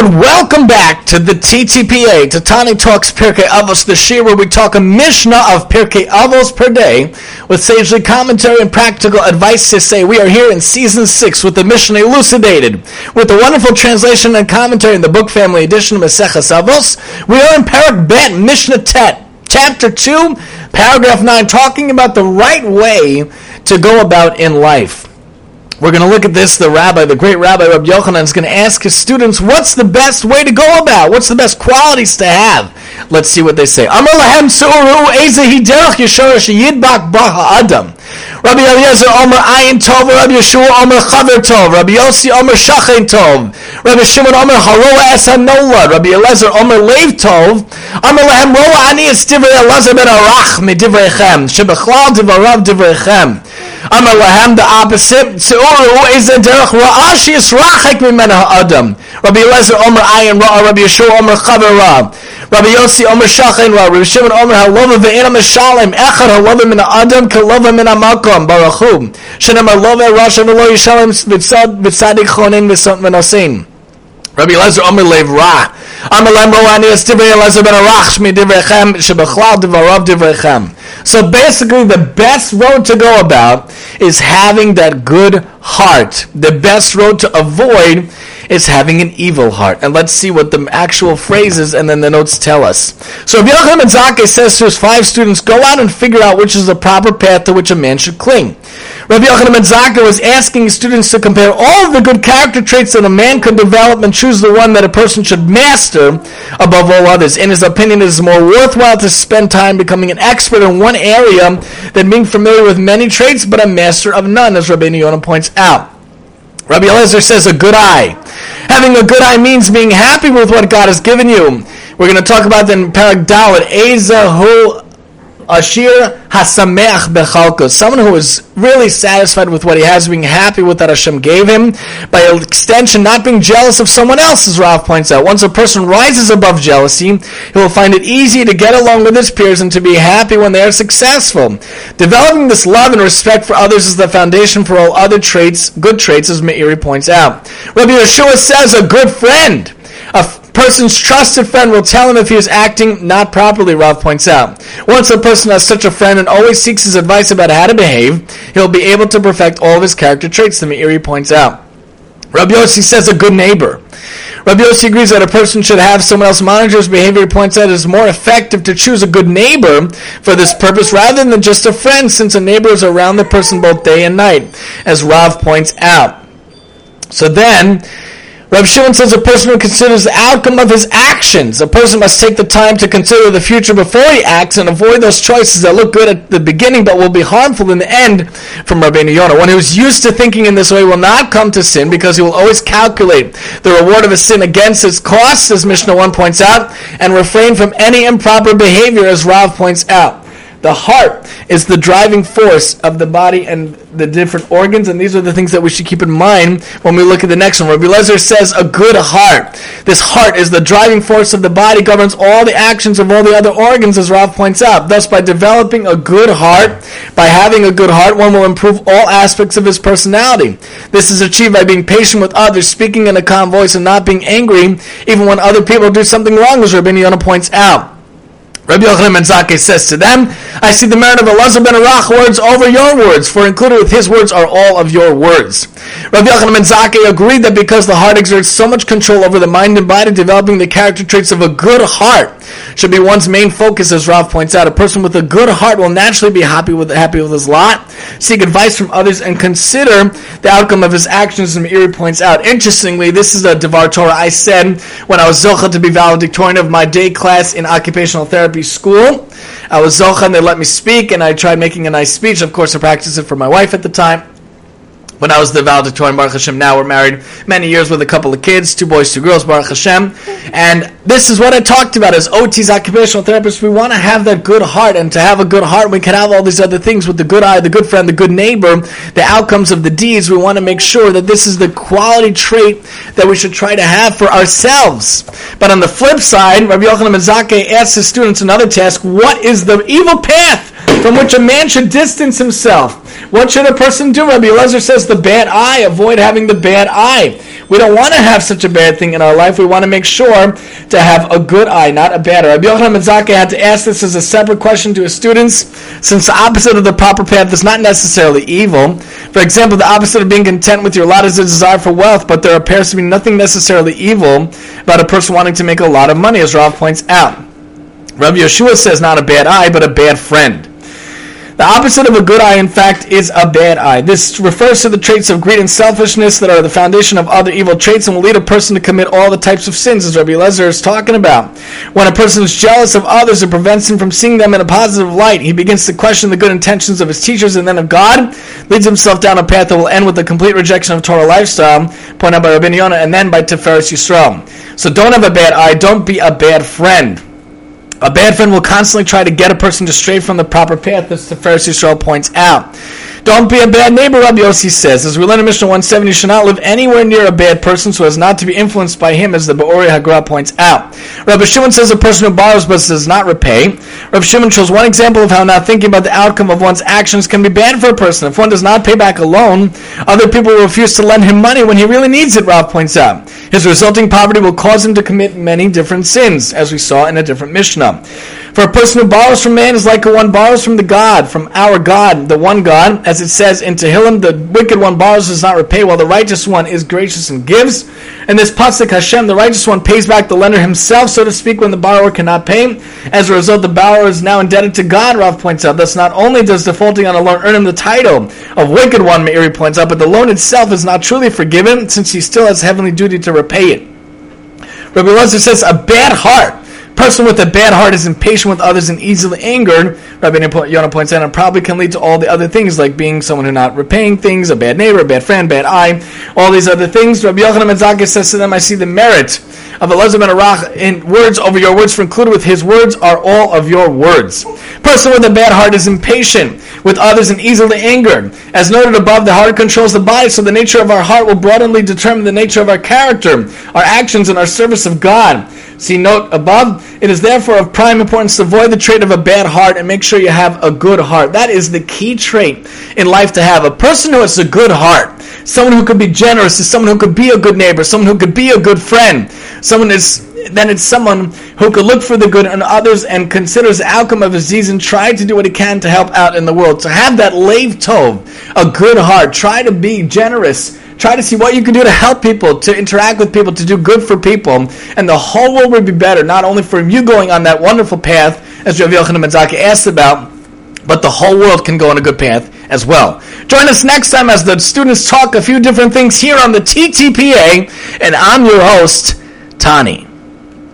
and welcome back to the TTPA, to Tani Talks Pirkei Avos, the shiur where we talk a Mishnah of Pirkei Avos per day with sagely commentary and practical advice to say we are here in season six with the Mishnah elucidated with the wonderful translation and commentary in the book family edition of Maseches Avos. We are in Perek Bet Mishnah Tet, chapter two, paragraph nine, talking about the right way to go about in life. We're going to look at this. The rabbi, the great rabbi Rabbi Yochanan, is going to ask his students, "What's the best way to go about? What's the best qualities to have?" Let's see what they say. Rabbi Eliezer Omer Ayin Tov, Rabbi Yeshua Omer Chaver Tov, Rabbi Yossi Omer Shachen Tov, Rabbi Shimon Omer Haroa Rabbi Eliezer Omer Lev Tov, Omer Lehem Roa Ani Ben Arach Shebechlal Divarav. Amar lahem the opposite. Seuru is a derech ra'ah she is mimena ha'adam. Rabbi Eliezer Omer Ayin Ra'ah, Rabbi Yeshua Omer Chaver Ra'ah. Rabbi Yossi Omer Shachen Ra'ah, Rabbi Shimon Omer Halova ve'ena meshalem, echad halova min ha'adam, kalova min ha'makom, baruchu. Shenem halova rasha v'lo yishalem v'tzadik chonin v'nosin. Rabbi Eliezer Omer Lev Ra. Lem es divrei ben Arach shmi divreichem, shebechlal divarav divreichem. So basically, the best road to go about is having that good heart. The best road to avoid is having an evil heart. And let's see what the actual phrases and then the notes tell us. So Rabbi Yochanan Zakkai says to his five students, go out and figure out which is the proper path to which a man should cling. Rabbi Yochanan ben Zakkai was asking students to compare all of the good character traits that a man could develop and choose the one that a person should master above all others. In his opinion, it is more worthwhile to spend time becoming an expert in one area than being familiar with many traits but a master of none, as Rabbi Yonah points out. Rabbi Eliezer says a good eye. Having a good eye means being happy with what God has given you. We're going to talk about that in Perek Daled. Ezahu Ashir Hasameach Bechalko. Someone who is really satisfied with what he has, being happy with that Hashem gave him. By extension, not being jealous of someone else, as Rav points out. Once a person rises above jealousy, he will find it easy to get along with his peers and to be happy when they are successful. Developing this love and respect for others is the foundation for all other traits, good traits, as Meiri points out. Rabbi Yeshua says, a good friend. A person's trusted friend will tell him if he is acting not properly, Rav points out. Once a person has such a friend and always seeks his advice about how to behave, he'll be able to perfect all of his character traits, the Meiri points out. Rabbi says a good neighbor. Rabbi agrees that a person should have someone else monitor his behavior. He points out it is more effective to choose a good neighbor for this purpose rather than just a friend, since a neighbor is around the person both day and night, as Rav points out. So then, Reb Shimon says a person who considers the outcome of his actions. A person must take the time to consider the future before he acts and avoid those choices that look good at the beginning but will be harmful in the end from Rabbeinu Yonah. One who is used to thinking in this way will not come to sin because he will always calculate the reward of his sin against its cost, as Mishnah 1 points out, and refrain from any improper behavior, as Rav points out. The heart is the driving force of the body and the different organs, and these are the things that we should keep in mind when we look at the next one. Rabbi Lezer says, a good heart. This heart is the driving force of the body, governs all the actions of all the other organs, as Rav points out. Thus, by developing a good heart, by having a good heart, one will improve all aspects of his personality. This is achieved by being patient with others, speaking in a calm voice, and not being angry, even when other people do something wrong, as Rabbi Yonah points out. Rabbi Yochanan ben Zakkai says to them, I see the merit of Elazar ben Arach words over your words, for included with his words are all of your words. Rabbi Yochanan ben Zakkai agreed that because the heart exerts so much control over the mind and body, developing the character traits of a good heart should be one's main focus, as Rav points out. A person with a good heart will naturally be happy with happy with his lot, seek advice from others, and consider the outcome of his actions. And Meiri points out, interestingly, this is a Devar Torah I said when I was Zocha to be valedictorian of my day class in occupational therapy school. I was Zocha and they let me speak, and I tried making a nice speech. Of course, I practiced it for my wife at the time when I was the valedictorian, Baruch Hashem, now we're married many years with a couple of kids, two boys, two girls, Baruch Hashem. And this is what I talked about as OT's occupational therapists. We want to have that good heart, and to have a good heart, we can have all these other things with the good eye, the good friend, the good neighbor, the outcomes of the deeds. We want to make sure that this is the quality trait that we should try to have for ourselves. But on the flip side, Rabbi Yochanan Mezake asks his students another task, what is the evil path from which a man should distance himself. What should a person do? Rabbi Eliezer says the bad eye. Avoid having the bad eye. We don't want to have such a bad thing in our life. We want to make sure to have a good eye, not a bad eye. Rabbi Yochanan Ben had to ask this as a separate question to his students, since the opposite of the proper path is not necessarily evil. For example, the opposite of being content with your lot is a desire for wealth, but there appears to be nothing necessarily evil about a person wanting to make a lot of money, as Rav points out. Rabbi Yeshua says not a bad eye, but a bad friend. The opposite of a good eye, in fact, is a bad eye. This refers to the traits of greed and selfishness that are the foundation of other evil traits and will lead a person to commit all the types of sins, as Rabbi Lezer is talking about. When a person is jealous of others, it prevents him from seeing them in a positive light. He begins to question the good intentions of his teachers and then of God, leads himself down a path that will end with the complete rejection of Torah lifestyle, pointed out by Rabbi Yonah, and then by Tiferes Yisrael. So don't have a bad eye, don't be a bad friend. A bad friend will constantly try to get a person to stray from the proper path, as the Tiferes Yisrael points out. Don't be a bad neighbor, Rabbi Yossi says. As we learn in Mishnah 170, you should not live anywhere near a bad person so as not to be influenced by him, as the Be'ori Hagra points out. Rabbi Shimon says a person who borrows but does not repay. Rabbi Shimon shows one example of how not thinking about the outcome of one's actions can be bad for a person. If one does not pay back a loan, other people will refuse to lend him money when he really needs it, Rav points out. His resulting poverty will cause him to commit many different sins, as we saw in a different Mishnah. For a person who borrows from man is like a one borrows from the God, from our God, the one God, as it says in Tehillim, the wicked one borrows does not repay, while the righteous one is gracious and gives. And this pasuk, Hashem, the righteous one, pays back the lender himself, so to speak, when the borrower cannot pay. As a result, the borrower is now indebted to God. Rav points out. Thus, not only does defaulting on a loan earn him the title of wicked one, Meiri points out, but the loan itself is not truly forgiven, since he still has heavenly duty to repay it. Rabbi Elazar says, a bad heart person with a bad heart is impatient with others and easily angered, Rabbi Yonah points out, and probably can lead to all the other things like being someone who not repaying things, a bad neighbor, a bad friend, bad eye, all these other things. Rabbi Yochanan Zakkai says to them, I see the merit of Elazar ben Arach in words over your words, for included with his words are all of your words. Person with a bad heart is impatient with others and easily angered. As noted above, the heart controls the body, so the nature of our heart will broadly determine the nature of our character, our actions, and our service of God. See note above. It is therefore of prime importance to avoid the trait of a bad heart and make sure you have a good heart. That is the key trait in life to have. A person who has a good heart, someone who could be generous, is someone who could be a good neighbor, someone who could be a good friend. Someone is then it's someone who could look for the good in others and considers the outcome of his deeds and try to do what he can to help out in the world. To have that lave tov, a good heart, try to be generous Try to see what you can do to help people, to interact with people, to do good for people, and the whole world will be better, not only for you going on that wonderful path, as Rav Yochanan Zakkai asked about, but the whole world can go on a good path as well. Join us next time as the students talk a few different things here on the TTPA, and I'm your host, Tani.